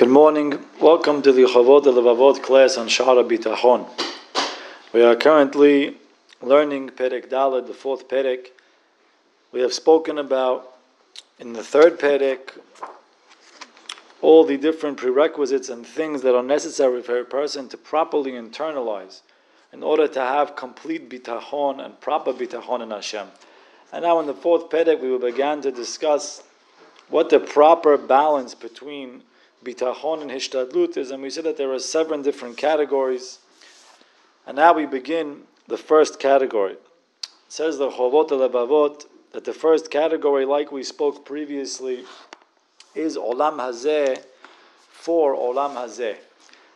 Good morning. Welcome to the Chovot Levavot class on Shaar HaBitachon. We are currently learning Perek Dalet, the fourth Perek. We have spoken about in the third Perek all the different prerequisites and things that are necessary for a person to properly internalize in order to have complete bitachon and proper bitachon in Hashem. And now in the fourth Perek, we began to discuss what the proper balance between bitachon and hishtadlut is, and we said that there are seven different categories. And now we begin the first category. It says the Chovot Levavot that the first category, like we spoke previously, is Olam Hazeh for Olam Hazeh.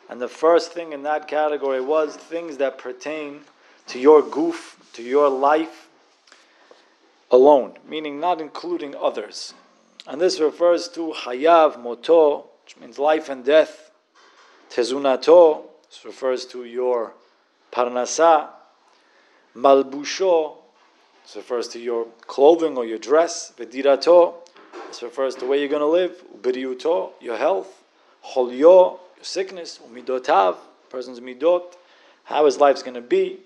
And the first thing in that category was things that pertain to your goof, to your life alone, meaning not including others. And this refers to Hayav Moto, which means life and death. Tezunato, this refers to your Parnasa. Malbusho, this refers to your clothing or your dress. Vedirato, this refers to where you're going to live. Ubiriuto, your health. Holyo, your sickness. Umidotav, person's midot, how his life's going to be.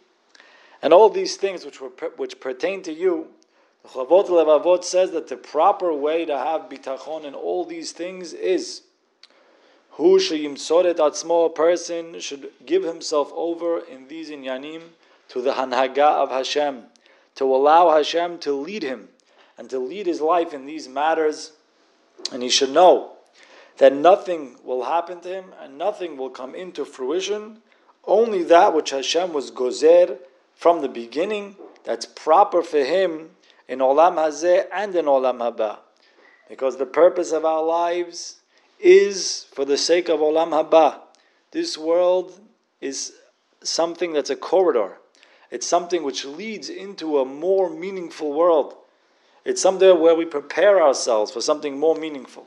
And all these things which, were, which pertain to you, the Chovot Levavot says that the proper way to have bitachon in all these things is Hu sheyimsoret atzmo, a person should give himself over in these inyanim to the hanhaga of Hashem, to allow Hashem to lead him and to lead his life in these matters. And he should know that nothing will happen to him and nothing will come into fruition, only that which Hashem was gozer from the beginning, that's proper for him in Olam Hazeh and in Olam Haba. Because the purpose of our lives is for the sake of Olam Haba. This world is something that's a corridor. It's something which leads into a more meaningful world. It's something where we prepare ourselves for something more meaningful.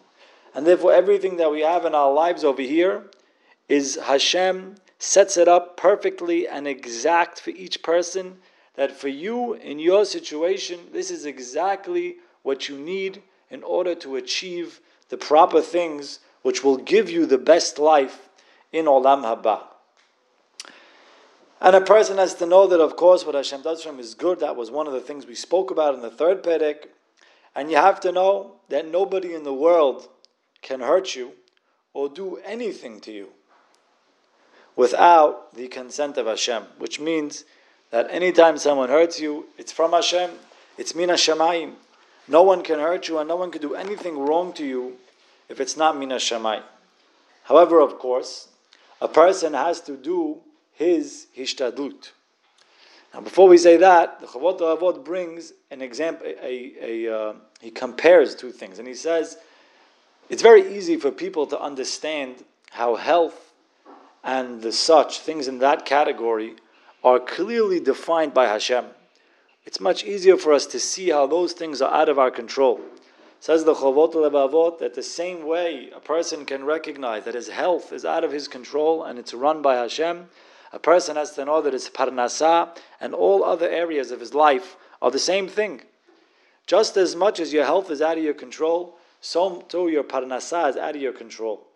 And therefore, everything that we have in our lives over here is Hashem sets it up perfectly and exact for each person that for you in your situation, this is exactly what you need in order to achieve the proper things which will give you the best life in Olam Haba. And a person has to know that, of course, what Hashem does for him is good. That was one of the things we spoke about in the third Perek. And you have to know that nobody in the world can hurt you or do anything to you without the consent of Hashem, which means that anytime someone hurts you, it's from Hashem, it's Mina Shemayim. No one can hurt you and no one can do anything wrong to you if it's not Mina Shemai. However, of course, a person has to do his hishtadlut. Now, before we say that, the Chavot Avot brings an example. A, a, uh, he compares two things, and he says it's very easy for people to understand how health and the such things in that category are clearly defined by Hashem. It's much easier for us to see how those things are out of our control. Says the Chovot Levavot that the same way a person can recognize that his health is out of his control and it's run by Hashem, a person has to know that his parnasa and all other areas of his life are the same thing. Just as much as your health is out of your control, so too your parnasa is out of your control.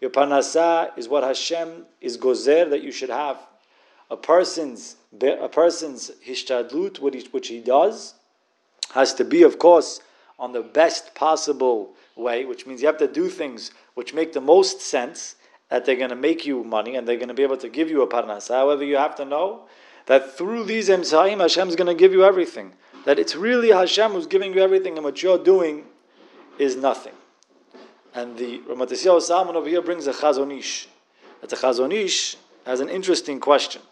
Your parnasa is what Hashem is gozer that you should have a person's a person's hishtadlut, which he does, has to be, of course, on the best possible way, which means you have to do things which make the most sense, that they're going to make you money and they're going to be able to give you a parnas. However, you have to know that through these emsaim, Hashem is going to give you everything. That it's really Hashem who's giving you everything, and what you're doing is nothing. And the Ramat Salomon over here brings a Chazon Ish. That the Chazon Ish has an interesting question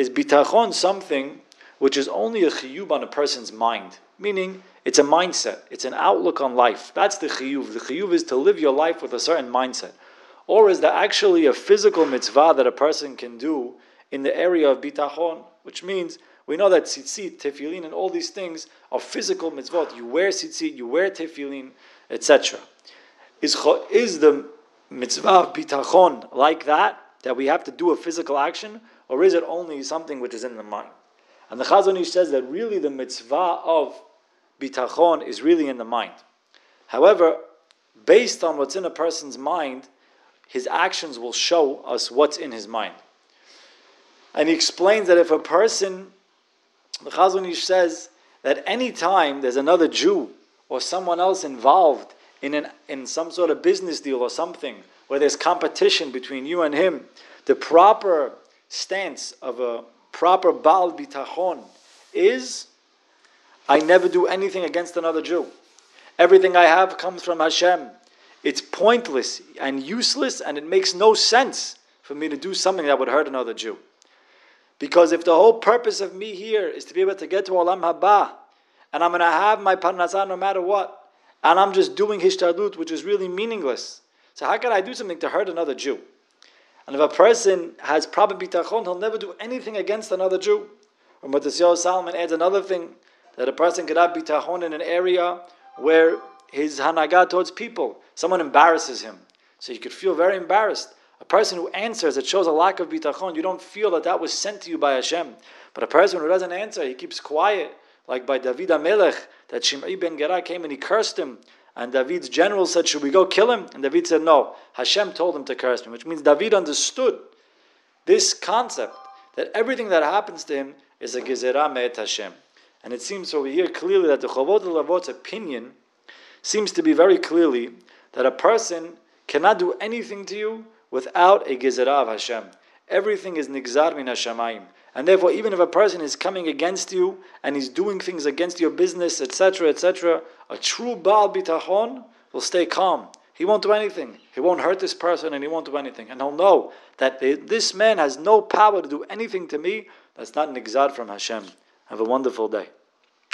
is bitachon something which is only a chiyuv on a person's mind? Meaning, it's a mindset, it's an outlook on life. That's the chiyuv. The chiyuv is to live your life with a certain mindset. Or is there actually a physical mitzvah that a person can do in the area of bitachon? Which means we know that tzitzit, tefillin, and all these things are physical mitzvot. You wear tzitzit, you wear tefillin, etc. Is, is the mitzvah of bitachon like that, that we have to do a physical action? Or is it only something which is in the mind? And the Chazon Ish says that really the mitzvah of bitachon is really in the mind. However, based on what's in a person's mind, his actions will show us what's in his mind. And he explains that if a person, the Chazon Ish says that any time there's another Jew or someone else involved in, an, in some sort of business deal or something where there's competition between you and him, the proper stance of a proper Baal Bitachon is I never do anything against another Jew. Everything I have comes from Hashem. It's pointless and useless, and it makes no sense for me to do something that would hurt another Jew. Because if the whole purpose of me here is to be able to get to Olam Haba, and I'm going to have my parnasah no matter what, and I'm just doing hishtadlut, which is really meaningless. So how can I do something to hurt another Jew? And if a person has proper bitachon, he'll never do anything against another Jew. Or Matisyahu Salomon adds another thing that a person could have bitachon in an area where his hanhaga towards people, someone embarrasses him, so he could feel very embarrassed. A person who answers, it shows a lack of bitachon. You don't feel that that was sent to you by Hashem. But a person who doesn't answer, he keeps quiet, like by David Amelech, that Shimei ben Gera came and he cursed him. And David's general said, Should we go kill him? And David said, No. Hashem told him to curse me, which means David understood this concept that everything that happens to him is a gezerah me'et Hashem. And it seems over here clearly that the Chovot Levavot's opinion seems to be very clearly that a person cannot do anything to you without a gezerah of Hashem. Everything is nigzar min Hashemayim. And therefore, even if a person is coming against you and he's doing things against your business, etc., etc., a true Baal Bitachon will stay calm. He won't do anything. He won't hurt this person and he won't do anything. And he'll know that this man has no power to do anything to me that's not nigzar from Hashem. Have a wonderful day.